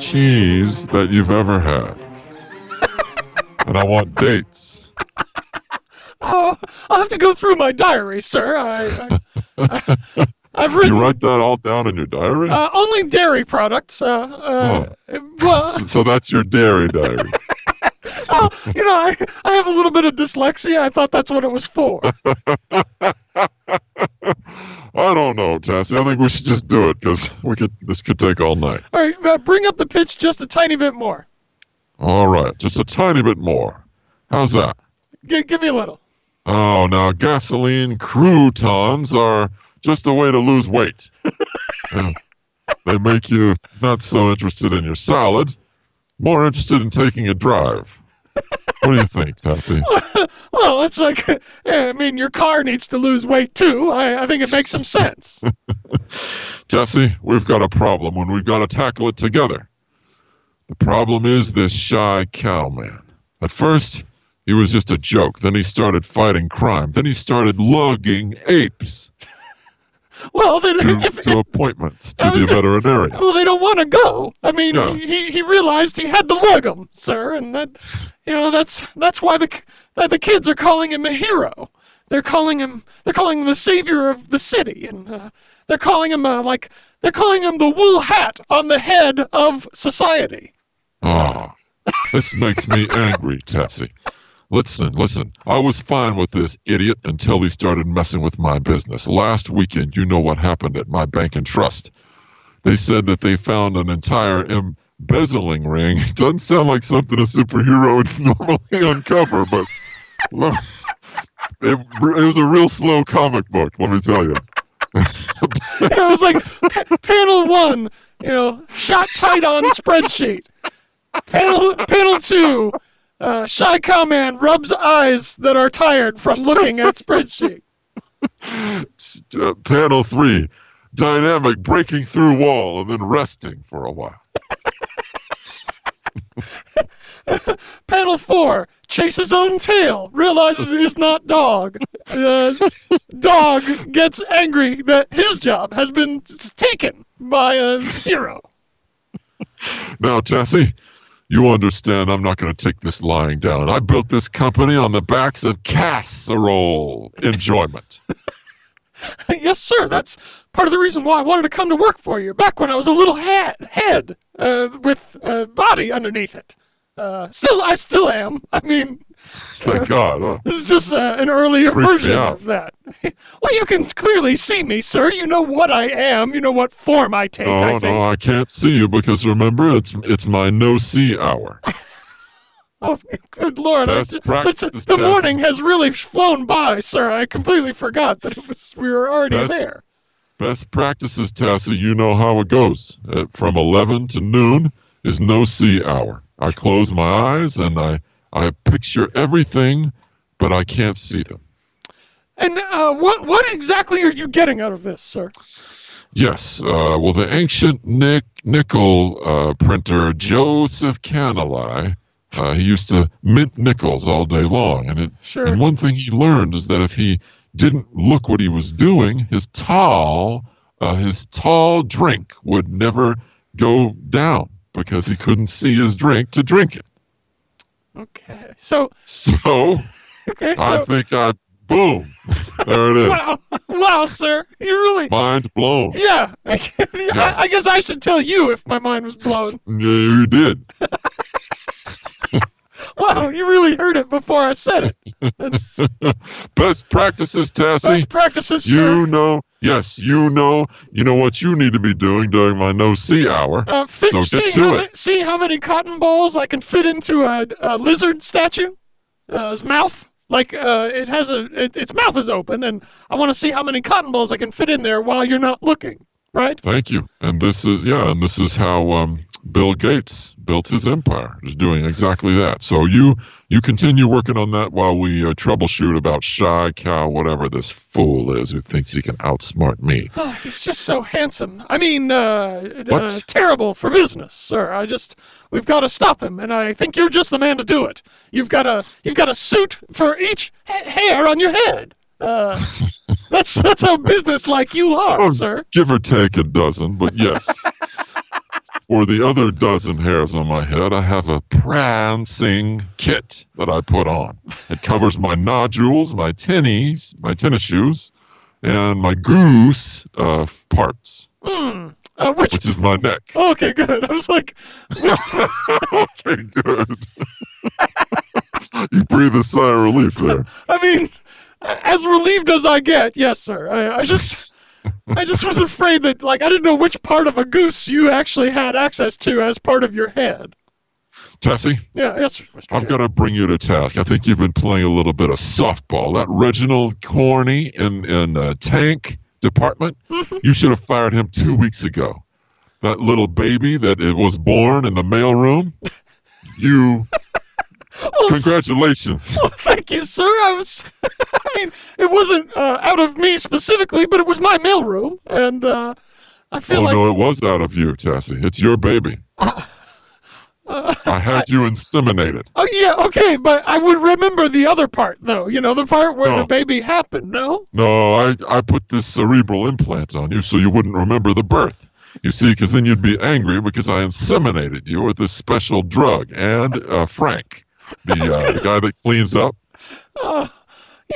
cheese that you've ever had. and I want dates. Oh, I'll have to go through my diary, sir. I, I, I I've written. You write that all down in your diary? Uh, only dairy products. Uh, uh, oh. well, so, so that's your dairy diary. Oh, you know, I, I have a little bit of dyslexia. I thought that's what it was for. I don't know, Tassie. I think we should just do it because we could. This could take all night. All right, uh, bring up the pitch just a tiny bit more. All right, just a tiny bit more. How's that? G- give me a little. Oh, now gasoline croutons are just a way to lose weight. they make you not so interested in your salad, more interested in taking a drive. What do you think, Tassie? well, oh, it's like, I mean, your car needs to lose weight too. I, I think it makes some sense. Jesse, we've got a problem and we've got to tackle it together. The problem is this shy cowman. At first, he was just a joke. Then he started fighting crime. Then he started lugging apes. Well, then to, if, to appointments to the veterinarian. Well, they don't want to go. I mean, yeah. he, he realized he had to lug them, sir, and that you know that's that's why the the kids are calling him a hero. They're calling him they're calling him the savior of the city, and uh, they're calling him uh, like they're calling him the wool hat on the head of society. Oh, this makes me angry, Tessie. Listen, listen. I was fine with this idiot until he started messing with my business. Last weekend, you know what happened at my bank and trust. They said that they found an entire embezzling ring. It doesn't sound like something a superhero would normally uncover, but it, it was a real slow comic book, let me tell you. it was like panel one, you know, shot tight on spreadsheet. Panel panel two, uh, Shy Cowman rubs eyes that are tired from looking at spreadsheet. Uh, panel three, dynamic breaking through wall and then resting for a while. panel four, chase his own tail, realizes he's not dog. Uh, dog gets angry that his job has been taken by a hero. Now, Tessie, you understand I'm not going to take this lying down. I built this company on the backs of casserole enjoyment. yes, sir. That's part of the reason why I wanted to come to work for you back when I was a little head, head uh, with a body underneath it. Uh, still, I still am. I mean, thank God. This is just uh, an earlier version of that. well, you can clearly see me, sir. You know what I am. You know what form I take. Oh I no, I can't see you because remember, it's it's my no see hour. oh, good lord! Practice the morning has really flown by, sir. I completely forgot that it was we were already best, there. Best practices, Tassie. You know how it goes. Uh, from eleven to noon is no see hour. I close my eyes and I, I picture everything, but I can't see them. And uh, what what exactly are you getting out of this, sir? Yes. Uh, well, the ancient Nick, nickel uh, printer Joseph Canali, uh, he used to mint nickels all day long, and it. Sure. And one thing he learned is that if he didn't look what he was doing, his tall, uh, his tall drink would never go down because he couldn't see his drink to drink it. Okay. So. So. Okay. So, I think I. Boom. There it is. wow. Wow, sir. You really. Mind blown. Yeah. I, yeah. I, I guess I should tell you if my mind was blown. Yeah, you did. wow, you really heard it before I said it. That's... Best practices, Tassie. Best practices, sir. You know Yes, you know, you know what you need to be doing during my no see hour. Uh, fit, so get to it. Many, see how many cotton balls I can fit into a, a lizard statue. Uh, his mouth, like uh, it has a, it, its mouth is open, and I want to see how many cotton balls I can fit in there while you're not looking. Right. Thank you. And this is yeah, and this is how um, Bill Gates built his empire, is doing exactly that. So you you continue working on that while we uh, troubleshoot about Shy Cow, whatever this fool is who thinks he can outsmart me. Oh, he's just so handsome. I mean, uh, uh, terrible for business, sir. I just we've got to stop him, and I think you're just the man to do it. You've got a you've got a suit for each ha- hair on your head. Uh, that's that's how business like you are, oh, sir. Give or take a dozen, but yes. for the other dozen hairs on my head, I have a prancing kit that I put on. It covers my nodules, my tennies, my tennis shoes, and my goose uh, parts, Hmm. Uh, which, which is my neck. okay, good. I was like, okay, good. you breathe a sigh of relief there. I mean, as relieved as I get, yes, sir. I, I just, I just was afraid that, like, I didn't know which part of a goose you actually had access to as part of your head. Tessie, Yeah, yes, sir. Mr. I've Chair. got to bring you to task. I think you've been playing a little bit of softball. That Reginald Corney in in uh, tank department, you should have fired him two weeks ago. That little baby that it was born in the mailroom. You, Well, congratulations. Well, thank you, sir. I was, I mean, it wasn't uh, out of me specifically, but it was my mailroom, and uh, I feel Oh like no, it was out of you, Tessie. It's your baby. I had you inseminated. Oh yeah, okay, but I would remember the other part though. You know, the part where the Oh. baby happened. No. No, I, I put this cerebral implant on you so you wouldn't remember the birth. You see, because then you'd be angry because I inseminated you with this special drug. And uh, Frank, the, uh, the guy that cleans up, Uh,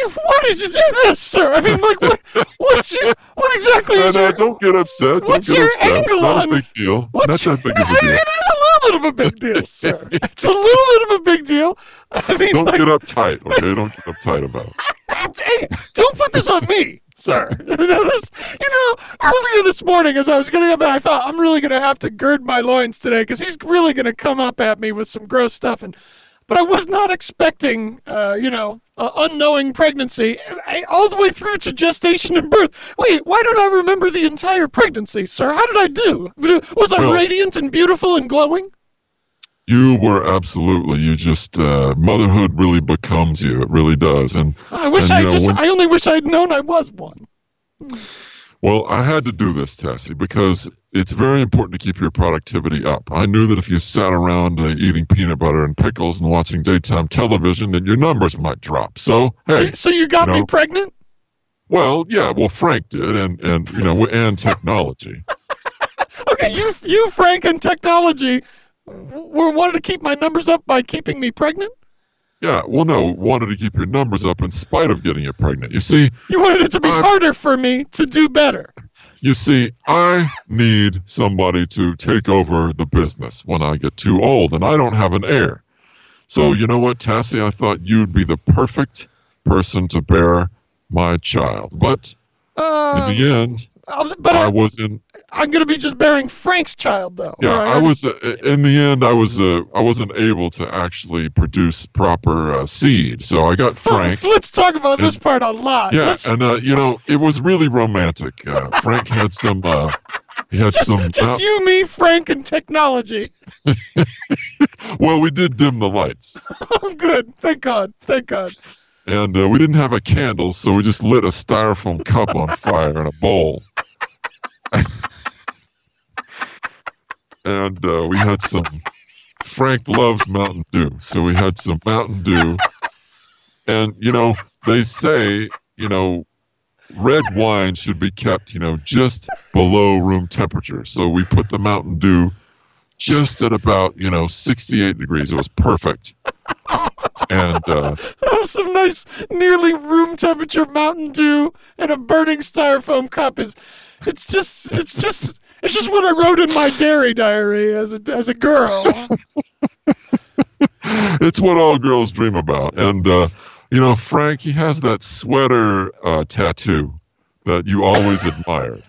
why did you do this, sir? I mean, like, what, what's your, what exactly no, is no, your, don't get upset. Don't what's get your upset. angle Not on- a big deal. Not that big of I a mean, deal. it is a little bit of a big deal, sir. It's a little bit of a big deal. I mean, Don't like, get uptight, okay? Don't get uptight about it. hey, don't put this on me, sir. you, know, earlier this morning as I was getting up, I thought I'm really gonna have to gird my loins today because he's really gonna come up at me with some gross stuff, and but I was not expecting, uh, you know, uh, unknowing pregnancy I, all the way through to gestation and birth. Wait, why don't I remember the entire pregnancy, sir? How did I do? Was I Well- radiant and beautiful and glowing? You were absolutely, you just, uh, motherhood really becomes you. It really does. And I wish And, I know, just, when- I only wish I'd known I was one. Well, I had to do this, Tessie, because it's very important to keep your productivity up. I knew that if you sat around uh, eating peanut butter and pickles and watching daytime television, then your numbers might drop. So, hey, so, so you got you me pregnant? well, yeah, well, Frank did, and and you know, and technology. Okay, you, you, Frank, and technology were wanted to keep my numbers up by keeping me pregnant. Yeah, well, no, wanted to keep your numbers up in spite of getting you pregnant. You see, You wanted it to be Uh, harder for me to do better. you see, I need somebody to take over the business when I get too old, and I don't have an heir. So, you know what, Tassie? I thought you'd be the perfect person to bear my child. But in Uh, the end, but I I, was in. I'm going to be just bearing Frank's child, though. Yeah, right? I was. Uh, in the end, I was. Uh, I wasn't able to actually produce proper uh, seed, so I got Frank. Let's talk about this part a lot. Yeah, Let's- and uh, you know, it was really romantic. Uh, Frank had some. Uh, he had some. just you, me, Frank, and technology. well, we did dim the lights, Oh, good. Thank God. Thank God. and uh, we didn't have a candle, so we just lit a styrofoam cup on fire in a bowl. And uh, we had some. Frank loves Mountain Dew, so we had some Mountain Dew. And you know, they say, you know, red wine should be kept, you know, just below room temperature. So we put the Mountain Dew just at about, you know, 68 degrees. It was perfect. And uh, some nice, nearly room temperature Mountain Dew and a burning styrofoam cup. Is it's just it's just it's just what I wrote in my dairy diary as a as a girl. it's what all girls dream about. And uh, you know, Frank, he has that sweater uh, tattoo that you always admired.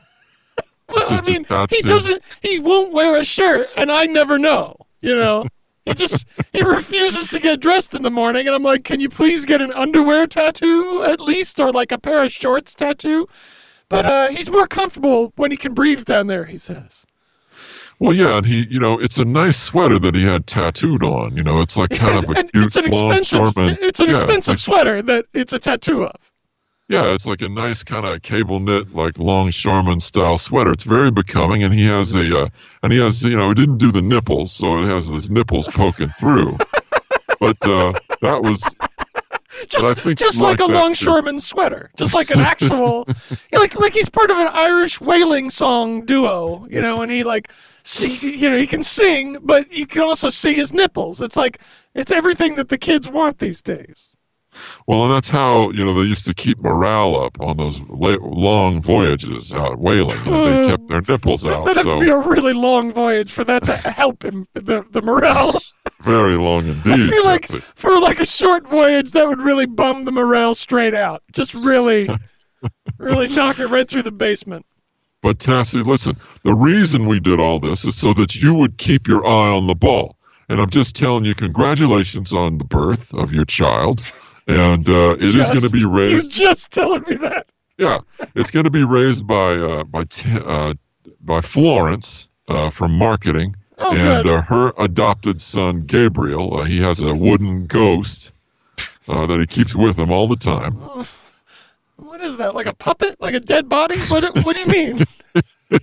Well, I mean, he doesn't. He won't wear a shirt, and I never know. You know, he just he refuses to get dressed in the morning, and I'm like, can you please get an underwear tattoo at least, or like a pair of shorts tattoo? But uh, he's more comfortable when he can breathe down there. He says. Well, yeah, and he, you know, it's a nice sweater that he had tattooed on. You know, it's like kind of a cute it's an expensive. It's an yeah, expensive like- sweater that it's a tattoo of. yeah, it's like a nice kind of cable knit, like longshoreman style sweater. It's very becoming, and he has a, uh, and he has, you know, he didn't do the nipples, so it has his nipples poking through. but uh, that was just just like, a longshoreman sweater, just like an actual, like like he's part of an Irish whaling song duo, you know, and he like see, you know, he can sing, but you can also see his nipples. It's like it's everything that the kids want these days. Well, and that's how you know they used to keep morale up on those la- long voyages out whaling. You know, they kept their hmm. nipples out. That'd so. be a really long voyage for that to help him the the morale. Very long indeed. I feel like for like a short voyage, that would really bum the morale straight out. Just really, really knock it right through the basement. But Tassie, listen, the reason we did all this is so that you would keep your eye on the ball. And I'm just telling you, congratulations on the birth of your child and uh, it just, is going to be raised. You're just telling me that. Yeah, it's going to be raised by uh, by t- uh, by Florence uh, from marketing, oh, and uh, her adopted son Gabriel. Uh, he has a wooden ghost that he keeps with him all the time. Oh, what is that? Like a puppet? Like a dead body? What? What do you mean?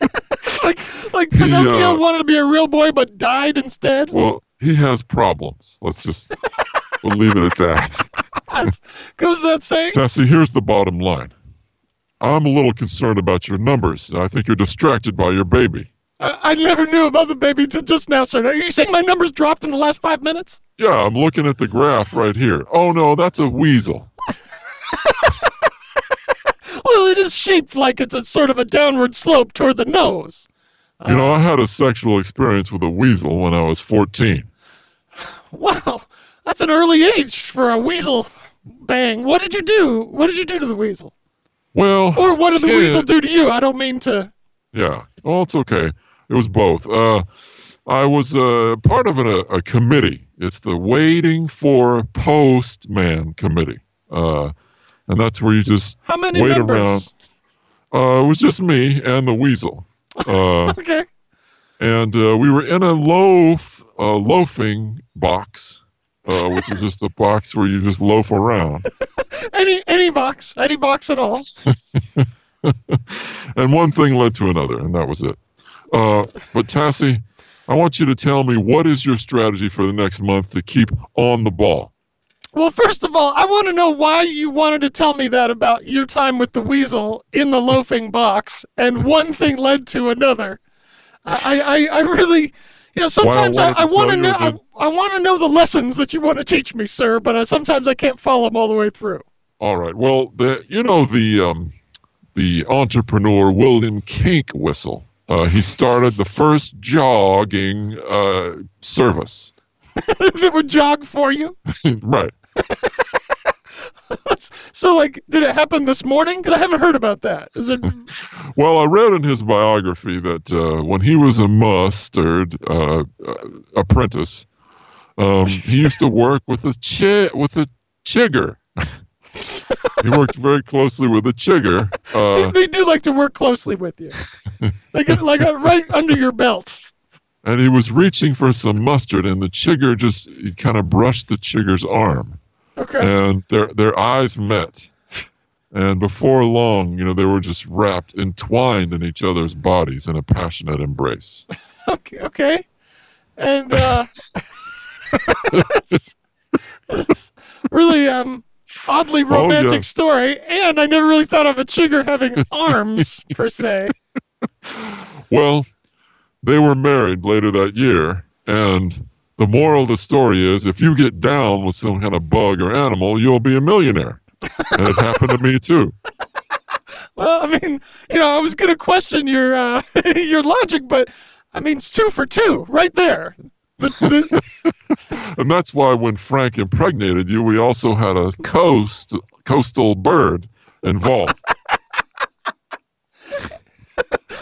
like like Pinocchio wanted to be a real boy but died instead. Well, he has problems. Let's just we'll leave it at that. goes that saying. Jesse, here's the bottom line. I'm a little concerned about your numbers. I think you're distracted by your baby. I, I never knew about the baby until just now, sir. Are you saying my numbers dropped in the last five minutes? Yeah, I'm looking at the graph right here. Oh no, that's a weasel. well, it is shaped like it's a sort of a downward slope toward the nose. You know, I had a sexual experience with a weasel when I was 14. Wow, that's an early age for a weasel bang. What did you do? What did you do to the weasel? Well, or what did the weasel do to you? I don't mean to. Yeah, well, it's okay. It was both. Uh, I was uh, part of a, a committee. It's the Waiting for Postman Committee, uh, and that's where you just How many wait members? around. Uh, it was just me and the weasel. Uh, okay. And uh, we were in a loaf, uh, loafing box, uh, which is just a box where you just loaf around. any any box, any box at all. and one thing led to another, and that was it. Uh, but Tassie, I want you to tell me what is your strategy for the next month to keep on the ball. Well, first of all, I want to know why you wanted to tell me that about your time with the weasel in the loafing box, and one thing led to another. I, I, I really, you know, sometimes well, I, I want to know, I, I want to know the lessons that you want to teach me, sir, but I, sometimes I can't follow them all the way through. All right. Well, the, you know the um, the entrepreneur William Kink whistle. Uh, he started the first jogging uh, service. that would jog for you. right. so, like, did it happen this morning? Because I haven't heard about that. Is it? well, I read in his biography that uh, when he was a mustard uh, uh, apprentice, um, he used to work with a chi- with a chigger. he worked very closely with a chigger. Uh, they do like to work closely with you, like like uh, right under your belt. And he was reaching for some mustard, and the chigger just kind of brushed the chigger's arm. Okay. And their their eyes met. And before long, you know, they were just wrapped, entwined in each other's bodies in a passionate embrace. okay, okay. And uh it's, it's really um oddly oh, romantic oh, story, and I never really thought of a chigger having arms per se. Well, they were married later that year, and the moral of the story is if you get down with some kind of bug or animal, you'll be a millionaire. and it happened to me too. Well, I mean, you know, I was going to question your uh, your logic, but I mean, it's two for two right there. and that's why when Frank impregnated you, we also had a coast coastal bird involved.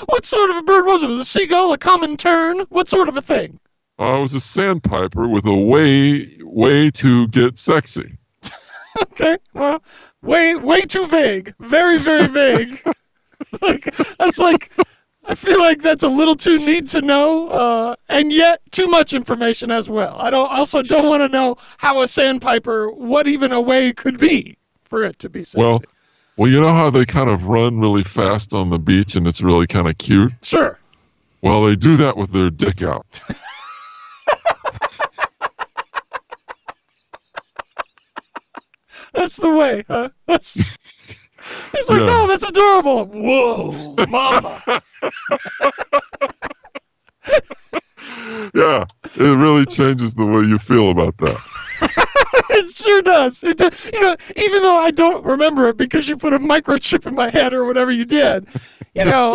what sort of a bird was it? Was it a seagull, a common tern? What sort of a thing? I was a sandpiper with a way way to get sexy. okay, well, way way too vague. Very very vague. like that's like I feel like that's a little too neat to know, uh, and yet too much information as well. I don't also don't want to know how a sandpiper, what even a way could be for it to be sexy. Well, well, you know how they kind of run really fast on the beach, and it's really kind of cute. Sure. Well, they do that with their dick out. that's the way, huh? That's. He's like, Yeah. oh, that's adorable. Whoa, mama. Yeah, it really changes the way you feel about that. it sure does. It does. You know, even though I don't remember it because you put a microchip in my head or whatever you did, you know,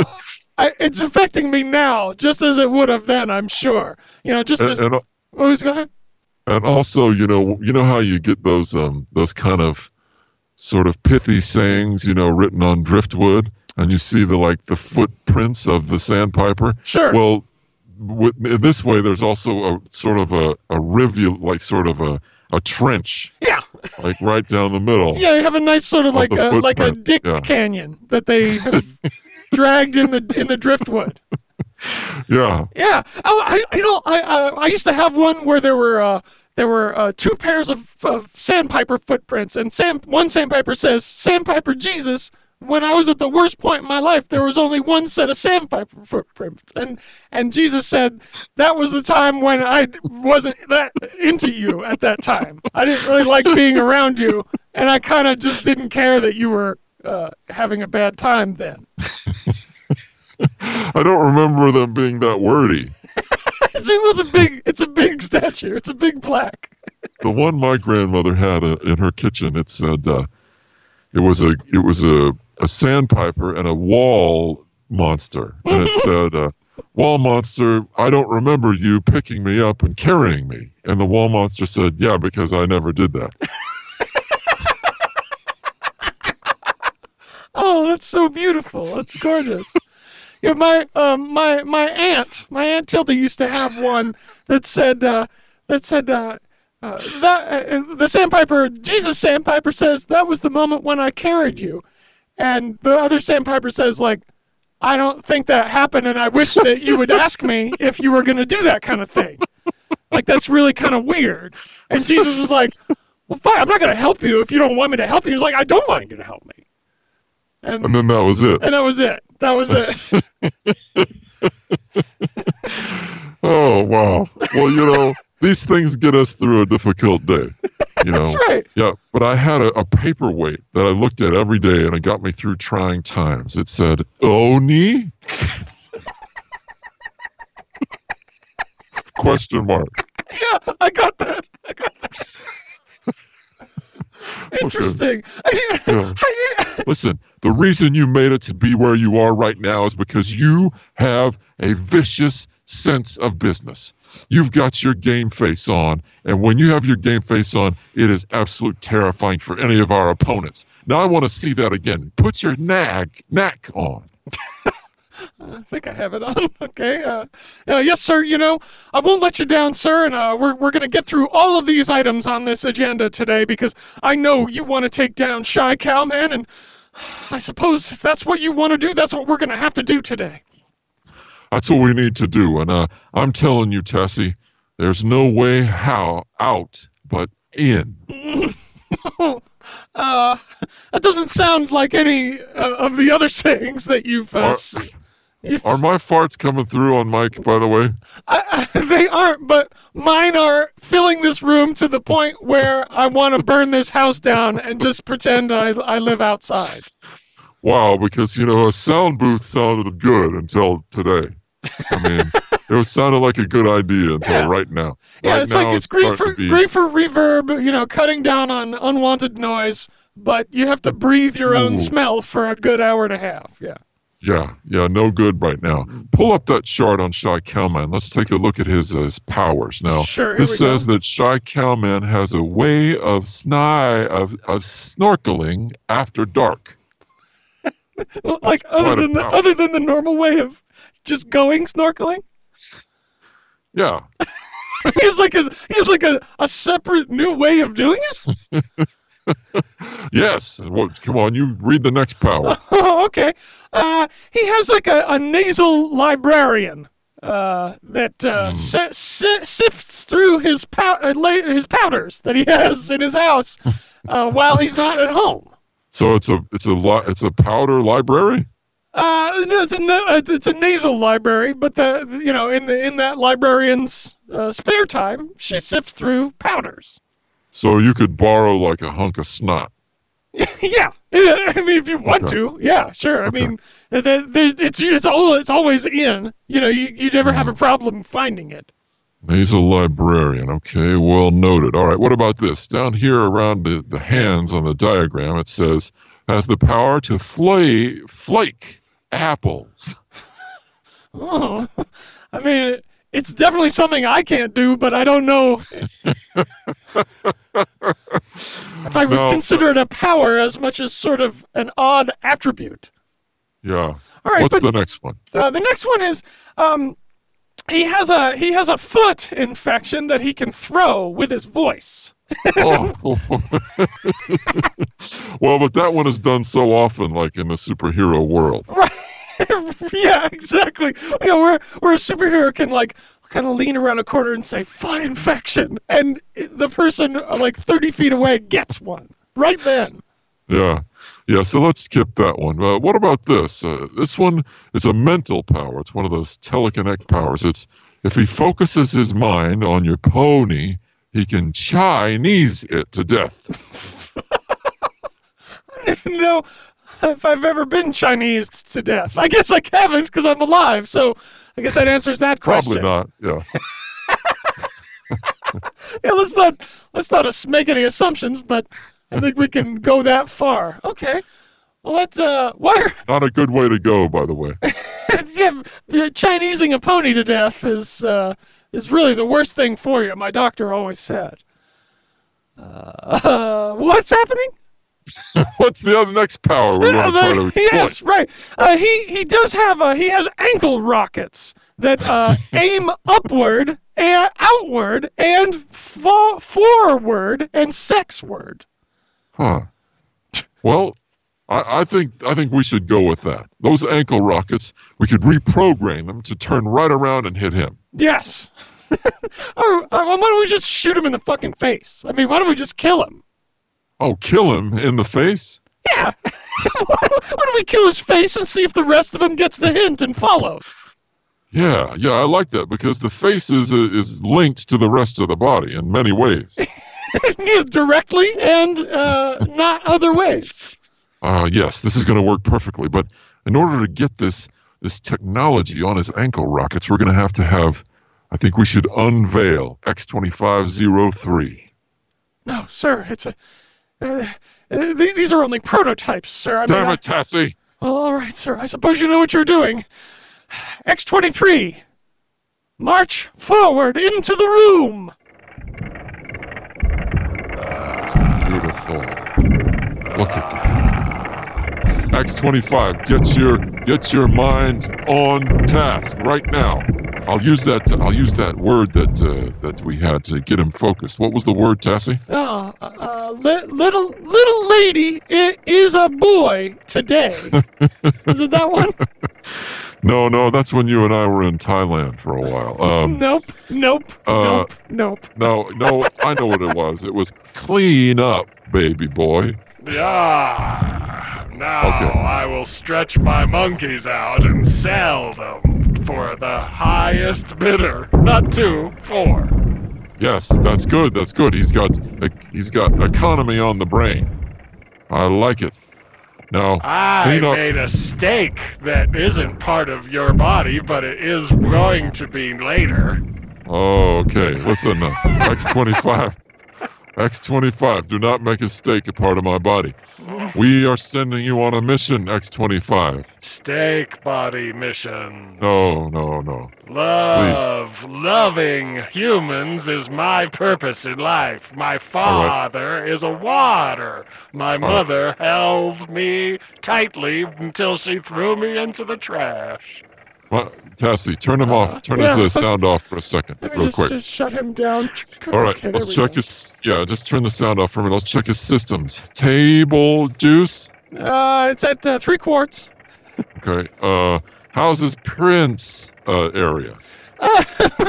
I, it's affecting me now just as it would have then. I'm sure. You know, just And, as. and Oh, and also, you know, you know how you get those um those kind of sort of pithy sayings, you know, written on driftwood, and you see the like the footprints of the sandpiper. Sure. Well, with, in this way, there's also a sort of a a rivulet, like sort of a a trench, yeah. like right down the middle. Yeah, you have a nice sort of like a like a dick yeah. canyon that they have dragged in the in the driftwood. Yeah. Yeah. Oh, I you know I I, I used to have one where there were uh there were uh, two pairs of, of sandpiper footprints, and sand one sandpiper says Sandpiper Jesus. When I was at the worst point in my life, there was only one set of sandpiper footprints, and and Jesus said that was the time when I wasn't that into you at that time. I didn't really like being around you, and I kind of just didn't care that you were uh, having a bad time then. I don't remember them being that wordy. It's, it was a big, it's a big statue. It's a big plaque. The one my grandmother had uh, in her kitchen, it said uh, it was a it was a, a sandpiper and a wall monster, and it said, uh, "Wall monster, I don't remember you picking me up and carrying me." And the wall monster said, "Yeah, because I never did that." Oh, that's so beautiful. That's gorgeous. Yeah, my um, my my aunt, my aunt Tilda used to have one that said uh, that said uh, uh, that uh, the sandpiper Jesus sandpiper says that was the moment when I carried you, and the other sandpiper says like. I don't think that happened, and I wish that you would ask me if you were going to do that kind of thing. Like, that's really kind of weird. And Jesus was like, Well, fine, I'm not going to help you if you don't want me to help you. He was like, I don't want you to help me. And And then that was it. and that was it. That was it. Oh wow. Well, you know, these things get us through a difficult day. You know. That's right. Yeah, but I had a, a paperweight that I looked at every day, and it got me through trying times. It said "Oni?" Question mark. Yeah, I got that. I got that. Interesting. I didn't, Yeah. I didn't, Listen, the reason you made it to be where you are right now is because you have a vicious sense of business. You've got your game face on, and when you have your game face on, it is absolute terrifying for any of our opponents. Now I want to see that again. Put your nag knack on. I think I have it on. Okay. Uh, uh, yes, sir. You know, I won't let you down, sir. And uh, we're we're gonna get through all of these items on this agenda today because I know you want to take down Shy Cowman, and I suppose if that's what you want to do, that's what we're gonna have to do today. That's what we need to do. And uh, I'm telling you, Tessie, there's no way how out but in. Uh, that doesn't sound like any uh, of the other sayings that you've. Uh, Are- you've Are my farts coming through on mic, by the way? I, I, they aren't, but mine are filling this room to the point where I want to burn this house down and just pretend I, I live outside. Wow, because you know a sound booth sounded good until today. I mean, it was sounded like a good idea until Yeah. right now. Yeah, right it's now like it's great for be- great for reverb, you know, cutting down on unwanted noise, but you have to breathe your own Ooh. smell for a good hour and a half. Yeah. Yeah, yeah, no good right now. Pull up that chart on Shy Cowman. Let's take a look at his, uh, his powers now. Sure, This we go. says that Shy Cowman has a way of sny of, of snorkeling after dark. Like other than the, other than the normal way of just going snorkeling, Yeah, he's like a he has like a, a separate new way of doing it. yes. What? Come on, you read the next power. Oh, okay. Uh, he has like a, a nasal librarian uh, that uh, si- si- sifts through his pow- uh, his powders that he has in his house uh, while he's not at home. So it's a it's a li- it's a powder library. Uh, no, it's a it's it's a nasal library, but the you know in the in that librarian's uh, spare time, she sifts through powders. So you could borrow like a hunk of snot. yeah, I mean, if you want Okay. to, yeah, sure. Okay. I mean, th- th- there's, it's it's all it's always in. You know, you you never have a mm. problem finding it. He's a librarian. Okay, well noted. All right, what about this? Down here around the, the hands on the diagram, it says has the power to flay, flake apples. Oh, I mean, it's definitely something I can't do, but I don't know if I would No. consider it a power as much as sort of an odd attribute. Yeah. All right, What's but the next one? uh, the next one is um, he has a he has a foot infection that he can throw with his voice. oh. well, but that one is done so often, like in the superhero world. Right. yeah, exactly. You know, where where a superhero can like kind of lean around a corner and say "foot infection," and the person uh, like thirty feet away gets one right then. Yeah. Yeah, so let's skip that one. Uh, what about this? Uh, this one is a mental power. It's one of those telekinetic powers. It's if he focuses his mind on your pony, he can Chinese it to death. no, if I've ever been Chinese to death, I guess I haven't because I'm alive. So I guess that answers that question. Probably not. Yeah. Yeah, let's not let's not make any assumptions, but I think we can go that far. Okay. Well, let's uh, why are Not a good way to go, by the way. yeah, yeah, Chinesing a pony to death is uh, is really the worst thing for you. My doctor always said. Uh, what's happening? What's the other next power we want to exploit? yes, right. Uh, he he does have a he has ankle rockets that uh, aim upward and outward and fo- forward and sexward. Huh. Well, I, I think I think we should go with that. Those ankle rockets, we could reprogram them to turn right around and hit him. Yes. or uh, why don't we just shoot him in the fucking face? I mean, why don't we just kill him? Oh, kill him in the face? Yeah. why, don't, we kill his face and see if the rest of him gets the hint and follows? Yeah, yeah, I like that because the face is uh, is linked to the rest of the body in many ways. Directly and uh, not other ways. Uh, yes, this is going to work perfectly. But in order to get this this technology on his ankle rockets, we're going to have to have. I think we should unveil X2503. No, sir, it's a. Uh, uh, th- these are only prototypes, sir. I mean, Damn I- it, Tassie! well, all right, sir. I suppose you know what you're doing. X23. March forward into the room. It's beautiful. Look at that. X25, get your get your mind on task right now. I'll use that. I'll use that word that uh, that we had to get him focused. What was the word, Tassie? Uh, uh, li- little little lady is a boy today. is it that one? No, no, that's when you and I were in Thailand for a while. Um, Nope. Nope. Uh, nope. Nope. no, no, I know what it was. It was clean up, baby boy. Ah, now Okay. I will stretch my monkeys out and sell them for the highest bidder. Not two, four. Yes, that's good. That's good. He's got he's got economy on the brain. I like it. Now, I up. made a steak that isn't part of your body, but it is going to be later. Oh, okay. Listen, uh, X25. X25, do not make a steak a part of my body. We are sending you on a mission, X25. Steak body mission. No, no, no. Love, loving humans is my purpose in life. My father is a water. My mother held me tightly until she threw me into the trash. What? Tassie, turn him off. Turn his uh, sound off for a second, real just, quick. just shut him down. All right, Okay, let's check go. his. Yeah, just turn the sound off for a minute. Let's check his systems. Table juice. Uh, it's at uh, three quarts. Okay. Uh, how's his Prince uh, area? Uh,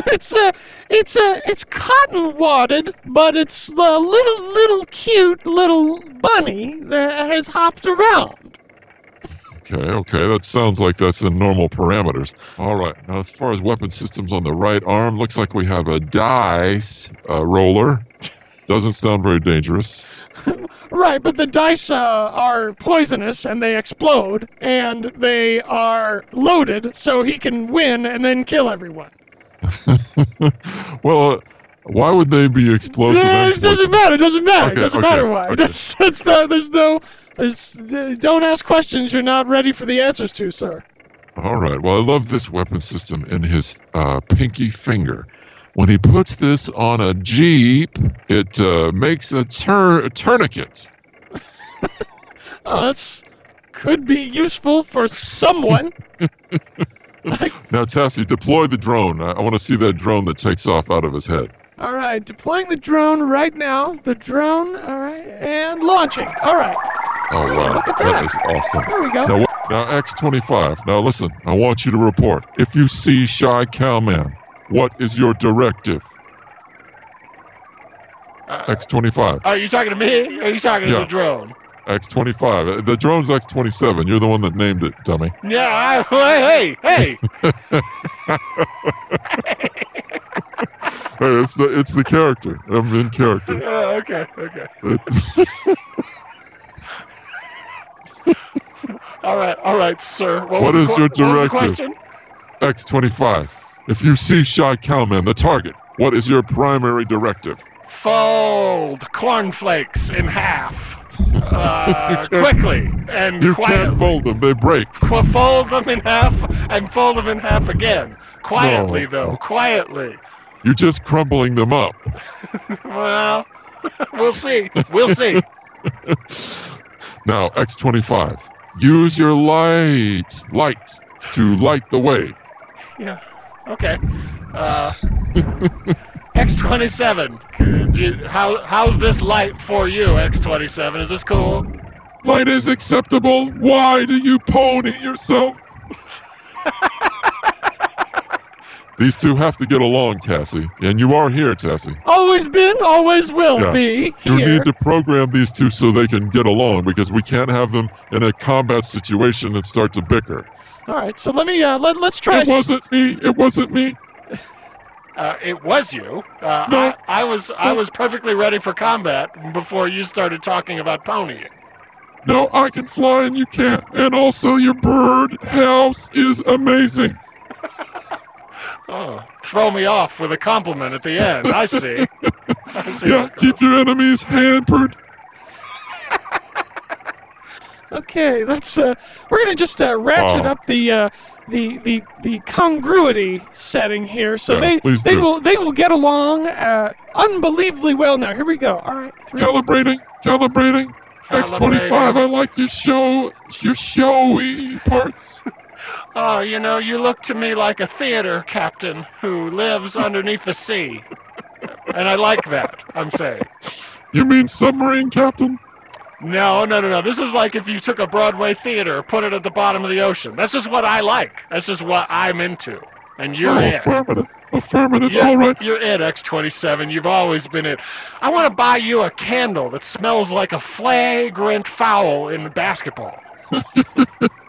it's a, it's a, it's cotton wadded, but it's a little, little cute little bunny that has hopped around. Okay, okay, that sounds like that's in normal parameters. All right, now as far as weapon systems on the right arm, looks like we have a dice uh, roller. Doesn't sound very dangerous. Right, but the dice uh, are poisonous and they explode, and they are loaded, so he can win and then kill everyone. well, uh, why would they be explosive? Yeah, and it doesn't matter. It doesn't matter. Okay, it doesn't okay, matter why. okay. That's, that's the, there's no. Uh, don't ask questions you're not ready for the answers to, sir. All right. Well, I love this weapon system in his uh, pinky finger. When he puts this on a jeep, it uh, makes a, tur- a tourniquet. Oh, that's could be useful for someone. Now, Tassie, deploy the drone. I, I want to see that drone that takes off out of his head. all right, deploying the drone right now. The drone. All right, and launching. All right, Oh wow, Look at that that. is awesome. there we go. Now, now X25. Now listen, I want you to report. If you see Shy Cowman, what is your directive? Uh, X25. are you talking to me? Or are you talking to the drone? X25. Uh, The drone's X27. You're the one that named it, dummy. Yeah. I, hey, hey, Hey, it's the it's the character. I'm in character. Uh, okay, okay. It's- All right, all right, sir. What, What was is your que- what was the directive? X25. If you see Shy Cowman, the target, what is your primary directive? Fold cornflakes in half. Uh, quickly and You quietly. can't fold them. They break. Qu- fold them in half and fold them in half again. Quietly, No. though. Quietly. You're just crumbling them up. Well, we'll see. We'll see. Now, X25. Use your light, light, to light the way. Yeah. Okay. Uh, X27. Do you- How, how's this light for you, X27? Is this cool? Light is acceptable. Why do you pony yourself? These two have to get along, Tassie. And you are here, Tassie. Always been, always will Yeah. be You need to program these two so they can get along because we can't have them in a combat situation and start to bicker. All right, so let me uh, let let's try. It wasn't me. It wasn't me. Uh, it was you. Uh, No. I, I was I was perfectly ready for combat before you started talking about ponying. No, I can fly and you can't. And also, your bird house is amazing. Oh, throw me off with a compliment at the end. I see. I see. Yeah, keep your enemies hampered. Okay, let's uh, we're gonna just uh, ratchet Wow. up the uh, the the the congruity setting here, so Yeah, they they do. will they will get along uh, unbelievably well. Now here we go. All right, three, Calibrating, calibrating. X25, I like your show, your showy parts. Oh, you know, you look to me like a theater captain who lives underneath the sea. And I like that, I'm saying. You mean submarine captain? No, no, no, no. This is like if you took a Broadway theater, put it at the bottom of the ocean. That's just what I like. That's just what I'm into. And you're oh, it. affirmative, affirmative. You're, All right. you're it, X27. You've always been it. I want to buy you a candle that smells like a flagrant foul in basketball.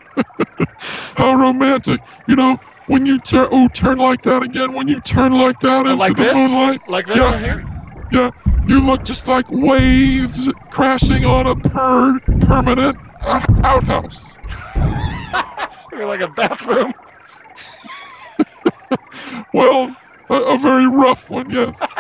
How romantic. You know, when you turn, oh, turn like that again. When you turn like that into like the this? moonlight, Like this Yeah. right here? yeah, you look just like waves crashing on a per- permanent uh, outhouse. You're like a bathroom. Well, a, a very rough one, yes.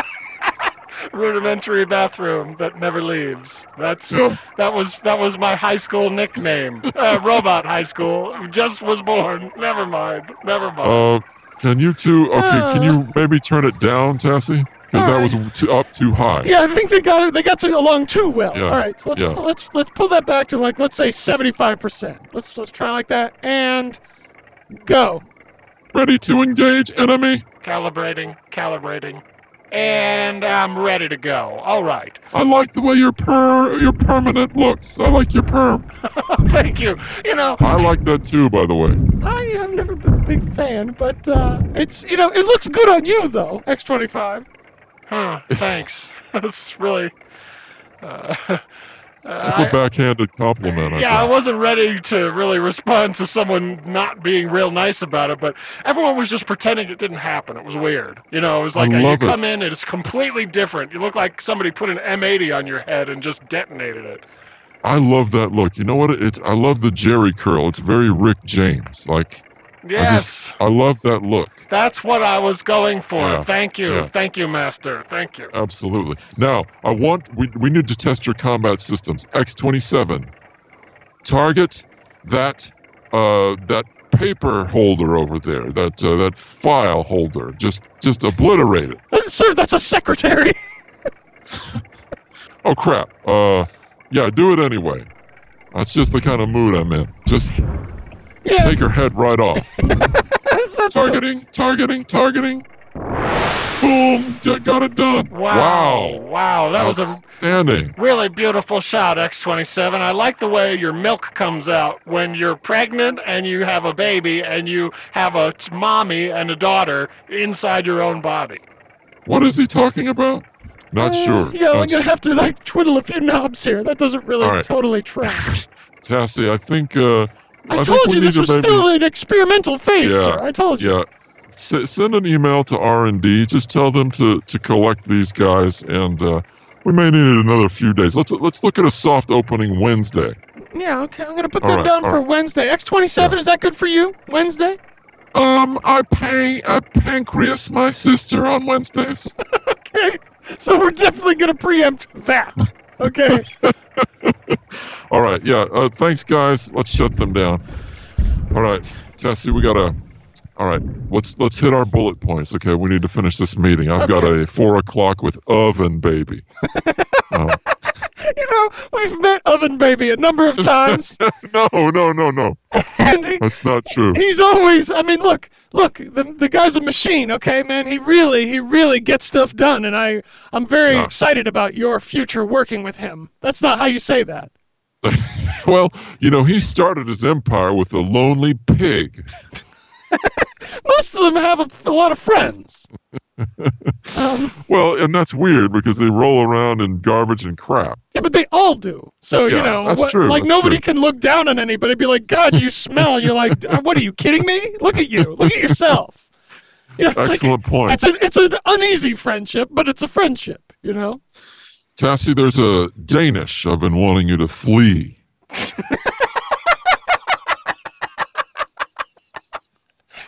Rudimentary bathroom that never leaves. That's that was that was my high school nickname. Uh, Robot High School. Just was born. Never mind. Never mind. Uh, can you two? Okay, can you maybe turn it down, Tassie? Because that was too, up too high. Yeah, I think they got it. They got to along too well. Yeah, All right, so let's yeah. let's let's pull that back to like let's say seventy five percent. Let's let's try like that and go. Ready to engage enemy? calibrating, calibrating, and I'm ready to go. All right. I like the way your per your permanent looks. I like your perm. Thank you. You know, I like that too, by the way. I have never been a big fan, but uh, it's you know it looks good on you though. X twenty five. huh, thanks. That's really. Uh, That's a backhanded compliment. I Yeah, I wasn't ready to really respond to someone not being real nice about it, but everyone was just pretending it didn't happen. It was weird. You know, it was like you it. come in, it is completely different. You look like somebody put an M80 on your head and just detonated it. I love that look. You know what? It's I love the Jheri curl. It's very Rick James. Like I Yes, just I love that look. that's what I was going for. Yeah, Thank you. yeah. Thank you, Master. Thank you. Absolutely. Now, I want we, we need to test your combat systems. X27. Target that uh that paper holder over there. That uh, that file holder. Just just obliterate it. Uh, sir, that's a secretary. Oh crap. Uh yeah, do it anyway. That's just the kind of mood I'm in. Just Yeah, take her head right off. Targeting, targeting, targeting. Boom! Got got it done. Wow. Wow. wow That was a. Really beautiful shot, X27. I like the way your milk comes out when you're pregnant and you have a baby and you have a mommy and a daughter inside your own body. What is he talking about? Not Uh, sure. Yeah, I'm Not gonna have to like twiddle a few knobs here. That doesn't really All right. totally track. Tassie, I think. Uh, I, think told you this was maybe- still an experimental phase, Yeah, sir. I told you. Yeah. S- send an email to R and D. Just tell them to, to collect these guys, and uh, we may need it another few days. Let's let's look at a soft opening Wednesday. Yeah, okay. I'm gonna put All them right, down for right. Wednesday. X27, is that good for you? Wednesday? Um, I pay I pancreas my sister on Wednesdays. Okay. So we're definitely gonna preempt that. Okay. All right, yeah. Uh, thanks, guys. Let's shut them down. All right, Tessie, we gotta. All right, let's let's hit our bullet points. Okay, we need to finish this meeting. I've got a four o'clock with oven baby. Um, you know, we've met Oven Baby a number of times, no, no, no, no. he, That's not true. he's always. I mean, look, look. The the guy's a machine. Okay, man. He really, he really gets stuff done, and I, I'm very Yeah. excited about your future working with him. That's not how you say that. well, you know, he started his empire with a lonely pig. Most of them have a, a lot of friends. um, Well, and that's weird because they roll around in garbage and crap. yeah, but they all do. So you know, that's what- true, like that's nobody true. can look down on anybody. Be like, God, you smell. You're like, "Uh, what are you kidding me? Look at you. Look at yourself. You know, it's like, Excellent point. it's an it's an uneasy friendship, but it's a friendship. You know. Tassie, there's a Danish I've been wanting you to flee.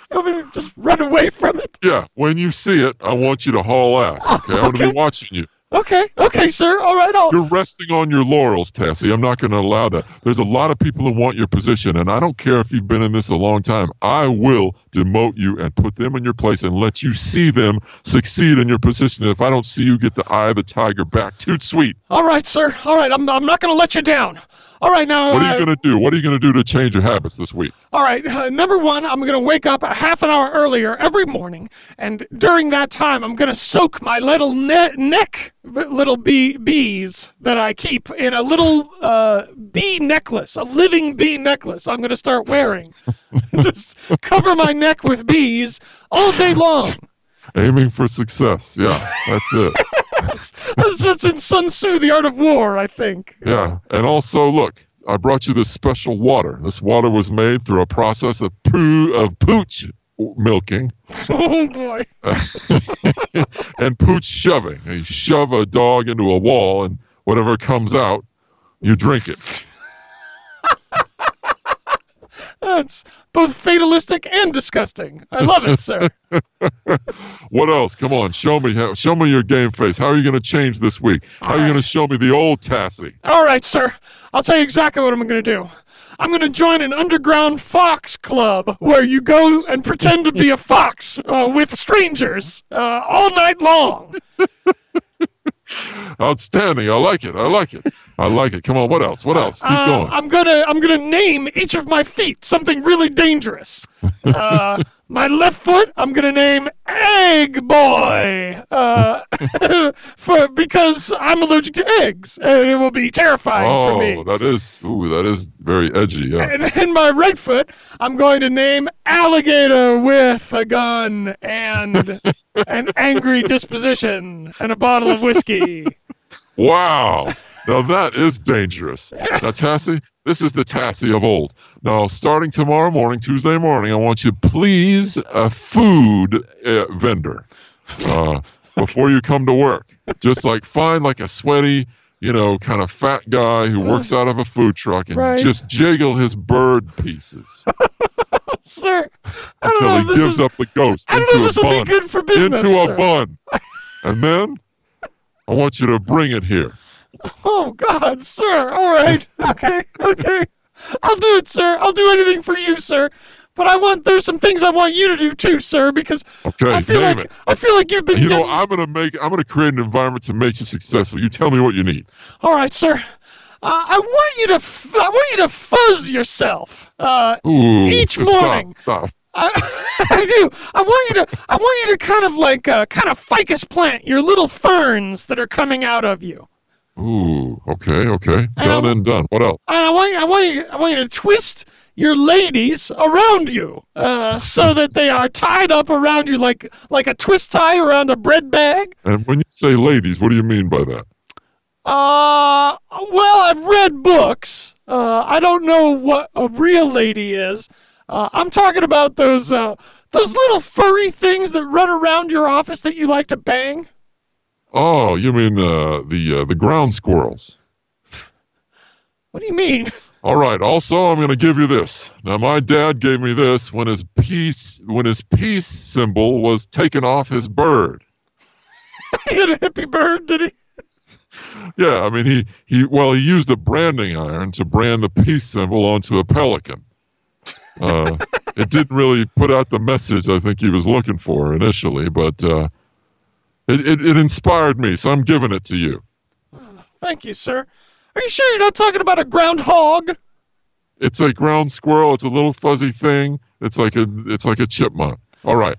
You want me to just run away from it? Yeah, when you see it, I want you to haul ass. Okay, I'm gonna okay. be watching you. Okay, okay, sir. All right, I'll. You're resting on your laurels, Tassie. I'm not going to allow that. There's a lot of people who want your position, and I don't care if you've been in this a long time. I will demote you and put them in your place and let you see them succeed in your position. And if I don't see you get the eye of the tiger back, toot sweet. All right, sir. All right, I'm I'm not going to let you down. All right, now. What are uh, you going to do? What are you going to do to change your habits this week? All right, uh, number one, I'm going to wake up a half an hour earlier every morning, and during that time, I'm going to soak my little ne- neck, little bee bees that I keep in a little uh, bee necklace, a living bee necklace. I'm going to start wearing, just cover my neck with bees all day long. Aiming for success. Yeah, that's it. That's, in Sun Tzu, The Art of War, I think. Yeah, and also look, I brought you this special water. This water was made through a process of poo of pooch milking Oh boy. and pooch shoving. You shove a dog into a wall, and whatever comes out, you drink it. That's both fatalistic and disgusting. I love it, sir. What else? Come on, show me. How, show me your game face. How are you going to change this week? How are you All right. going to show me the old Tassie? All right, sir. I'll tell you exactly what I'm going to do. I'm going to join an underground fox club where you go and pretend to be a fox uh, with strangers uh, all night long. Outstanding. I like it. I like it. I like it. Come on. What else? What else? Keep Uh, going. I'm gonna I'm gonna name each of my feet something really dangerous. Uh, my left foot I'm gonna name Egg Boy uh, for because I'm allergic to eggs and it will be terrifying for me. Oh, that is. Ooh, that is very edgy. Yeah. And in my right foot, I'm going to name alligator with a gun and an angry disposition and a bottle of whiskey. Wow. Now that is dangerous. Now, Tassie, this is the Tassie of old. Now, starting tomorrow morning, Tuesday morning, I want you to please a food uh, vendor uh, before you come to work. Just like find like a sweaty, you know, kind of fat guy who works out of a food truck and Right. just jiggle his bird pieces Sir, I don't know until he gives is, up the ghost I into a bun. be good for business. Into a sir. bun. And then I want you to bring it here. Oh God, sir. All right. Okay. Okay. I'll do it, sir. I'll do anything for you, sir. But I want there's some things I want you to do too, sir, because Okay, I feel like it. I feel like you've been You know, I'm gonna make I'm gonna create an environment to make you successful. You tell me what you need. All right, sir. Uh, I want you to f- I want you to fuzz yourself. Uh, Ooh, Each stop, morning. Stop. I, I do. I want you to. I want you to kind of like uh, kind of ficus plant your little ferns that are coming out of you. Ooh, okay, okay. I Done don't- and done. What else? And I want you, I want you, I want you to twist your ladies around you, uh, so that they are tied up around you like like a twist tie around a bread bag. And when you say ladies, what do you mean by that? Uh, well, I've read books. Uh, I don't know what a real lady is. Uh, I'm talking about those uh, those little furry things that run around your office that you like to bang. Oh, you mean uh, the uh, the ground squirrels? What do you mean? All right. Also, I'm going to give you this. Now, my dad gave me this when his peace when his peace symbol was taken off his bird. he had a hippie bird, did he? Yeah, I mean he he well he used a branding iron to brand the peace symbol onto a pelican. Uh, it didn't really put out the message I think he was looking for initially, but uh, it, it it inspired me, so I'm giving it to you. Thank you, sir. Are you sure you're not talking about a groundhog? It's a ground squirrel. It's a little fuzzy thing. It's like a it's like a chipmunk. All right.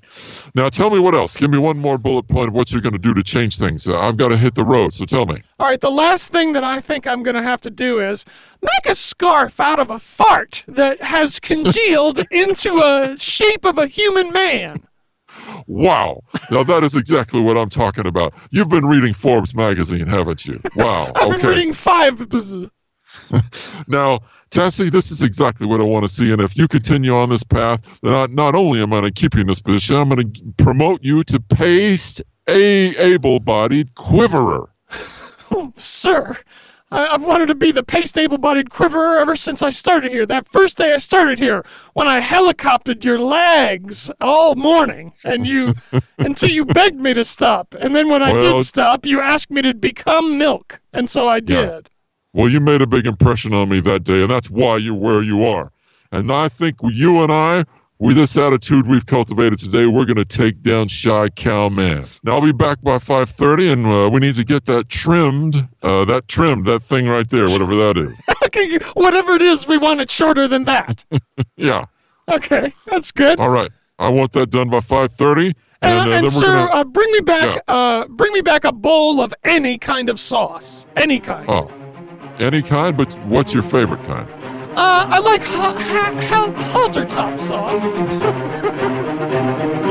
Now tell me what else. Give me one more bullet point of what you're going to do to change things. Uh, I've got to hit the road, so tell me. All right, the last thing that I think I'm going to have to do is make a scarf out of a fart that has congealed into a shape of a human man. Wow. Now that is exactly what I'm talking about. You've been reading Forbes magazine, haven't you? Wow. I've Okay. been reading five. Now, Tessie, this is exactly what I want to see. And if you continue on this path, then not, not only am I going to keep you in this position, I'm going to promote you to paste a able-bodied quiverer. Oh, sir, I, I've wanted to be the paste able-bodied quiverer ever since I started here. That first day I started here, when I helicoptered your legs all morning, and you until you begged me to stop, and then when I did stop, you asked me to become milk, and so I did. Well, you made a big impression on me that day, and that's why you're where you are. And I think you and I, with this attitude we've cultivated today, we're going to take down Shy Cow Man. Now I'll be back by 5:30, and uh, we need to get that trimmed. Uh, that trimmed, that thing right there, whatever that is. Okay, whatever it is, we want it shorter than that. Yeah. Okay, that's good. All right. I want that done by 5:30, and, And, uh, and then we're sir, gonna. uh, bring me back, uh, bring me back a bowl of any kind of sauce, any kind. Oh, any kind, but what's your favorite kind? Uh, I like ha- ha- ha- halter top sauce.